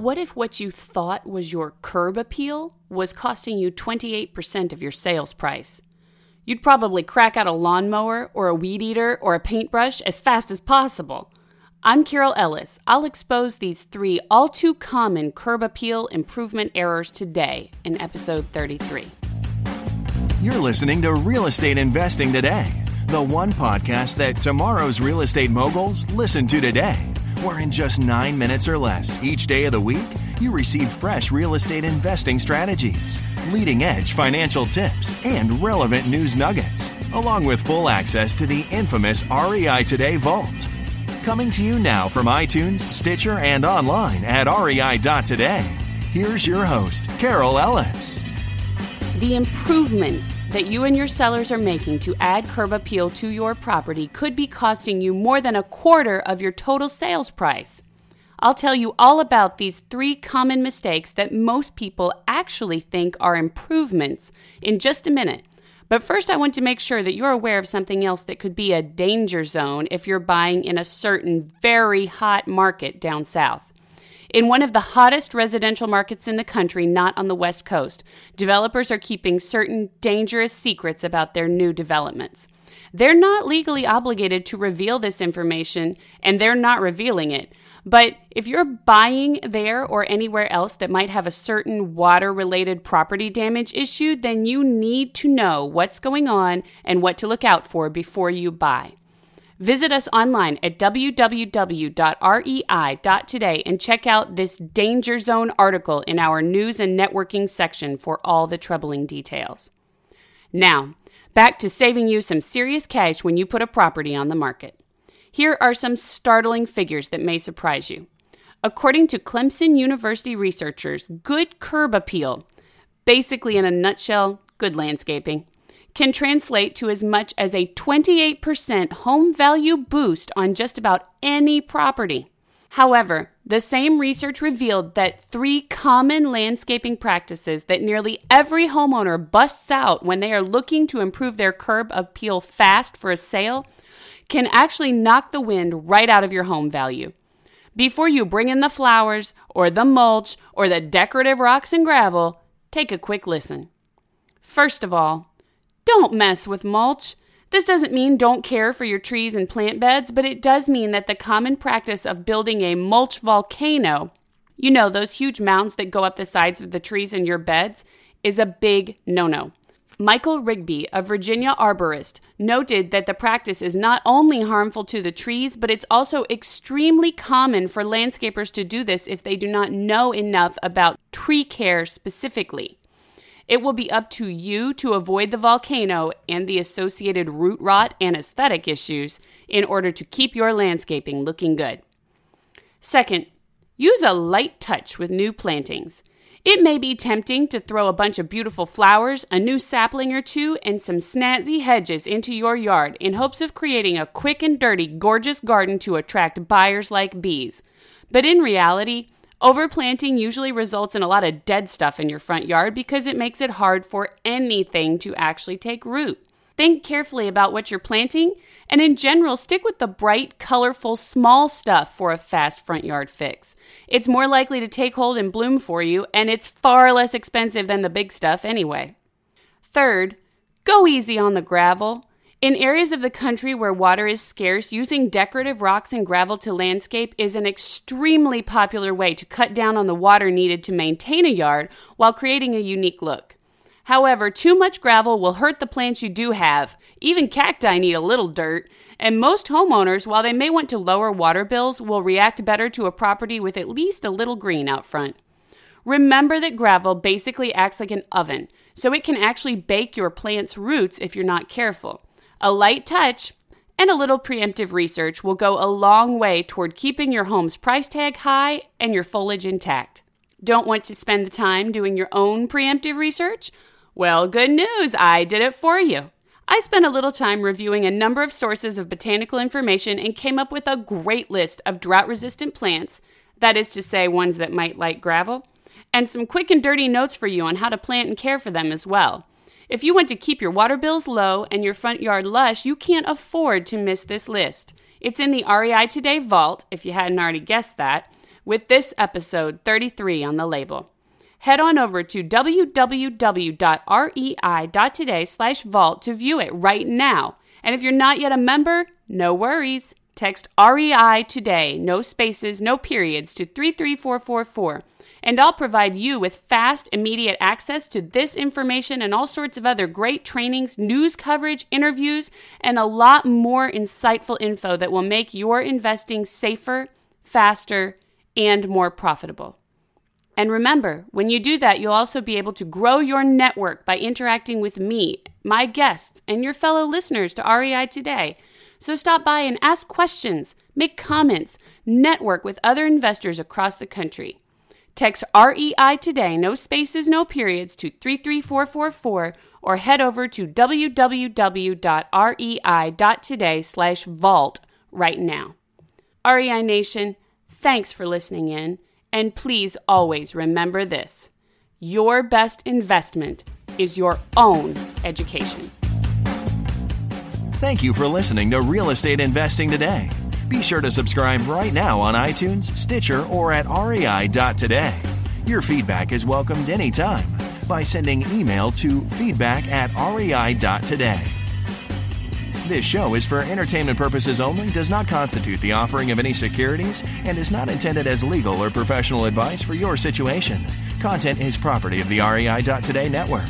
What if what you thought was your curb appeal was costing you 28% of your sales price? You'd probably crack out a lawnmower or a weed eater or a paintbrush as fast as possible. I'm Carol Ellis. I'll expose these three all too common curb appeal improvement errors today in episode 33. You're listening to Real Estate Investing Today, the one podcast that tomorrow's real estate moguls listen to today, where in just nine minutes or less each day of the week, you receive fresh real estate investing strategies, leading edge financial tips, and relevant news nuggets, along with full access to the infamous REI Today Vault. Coming to you now from iTunes, Stitcher, and online at rei.today. Here's your host, Carol Ellis. The improvements that you and your sellers are making to add curb appeal to your property could be costing you more than a quarter of your total sales price. I'll tell you all about these three common mistakes that most people actually think are improvements in just a minute. But first, I want to make sure that you're aware of something else that could be a danger zone if you're buying in a certain very hot market down south. In one of the hottest residential markets in the country, not on the West Coast, developers are keeping certain dangerous secrets about their new developments. They're not legally obligated to reveal this information, and they're not revealing it. But if you're buying there or anywhere else that might have a certain water related property damage issue, then you need to know what's going on and what to look out for before you buy. Visit us online at www.rei.today and check out this Danger Zone article in our news and networking section for all the troubling details. Now, back to saving you some serious cash when you put a property on the market. Here are some startling figures that may surprise you. According to Clemson University researchers, good curb appeal, basically in a nutshell, good landscaping, can translate to as much as a 28% home value boost on just about any property. However, the same research revealed that three common landscaping practices that nearly every homeowner busts out when they are looking to improve their curb appeal fast for a sale can actually knock the wind right out of your home value. Before you bring in the flowers or the mulch or the decorative rocks and gravel, take a quick listen. First of all, don't mess with mulch. This doesn't mean don't care for your trees and plant beds, but it does mean that the common practice of building a mulch volcano, you know, those huge mounds that go up the sides of the trees in your beds, is a big no no. Michael Rigby, a Virginia arborist, noted that the practice is not only harmful to the trees, but it's also extremely common for landscapers to do this if they do not know enough about tree care specifically. It will be up to you to avoid the volcano and the associated root rot and aesthetic issues in order to keep your landscaping looking good. Second, use a light touch with new plantings. It may be tempting to throw a bunch of beautiful flowers, a new sapling or two, and some snazzy hedges into your yard in hopes of creating a quick and dirty, gorgeous garden to attract buyers like bees. But in reality, Overplanting usually results in a lot of dead stuff in your front yard because it makes it hard for anything to actually take root. Think carefully about what you're planting, and in general, stick with the bright, colorful, small stuff for a fast front yard fix. It's more likely to take hold and bloom for you, and it's far less expensive than the big stuff anyway. Third, go easy on the gravel. In areas of the country where water is scarce, using decorative rocks and gravel to landscape is an extremely popular way to cut down on the water needed to maintain a yard while creating a unique look. However, too much gravel will hurt the plants you do have. Even cacti need a little dirt, and most homeowners, while they may want to lower water bills, will react better to a property with at least a little green out front. Remember that gravel basically acts like an oven, so it can actually bake your plant's roots if you're not careful. A light touch and a little preemptive research will go a long way toward keeping your home's price tag high and your foliage intact. Don't want to spend the time doing your own preemptive research? Well, good news, I did it for you. I spent a little time reviewing a number of sources of botanical information and came up with a great list of drought resistant plants, that is to say, ones that might like gravel, and some quick and dirty notes for you on how to plant and care for them as well. If you want to keep your water bills low and your front yard lush, you can't afford to miss this list. It's in the REI Today vault, if you hadn't already guessed that, with this episode 33 on the label. Head on over to www.rei.today slash vault to view it right now. And if you're not yet a member, no worries. Text REI today, no spaces, no periods, to 33444 and I'll provide you with fast, immediate access to this information and all sorts of other great trainings, news coverage, interviews, and a lot more insightful info that will make your investing safer, faster, and more profitable. And remember, when you do that, you'll also be able to grow your network by interacting with me, my guests, and your fellow listeners to REI today. So stop by and ask questions, make comments, network with other investors across the country. Text REI today, no spaces, no periods, to 33444 or head over to www.rei.today slash vault right now. REI Nation, thanks for listening in, and please always remember this your best investment is your own education. Thank you for listening to Real Estate Investing Today. Be sure to subscribe right now on iTunes, Stitcher, or at rei.today. Your feedback is welcomed anytime by sending email to feedback at rei.today. This show is for entertainment purposes only, does not constitute the offering of any securities, and is not intended as legal or professional advice for your situation. Content is property of the REI.today network.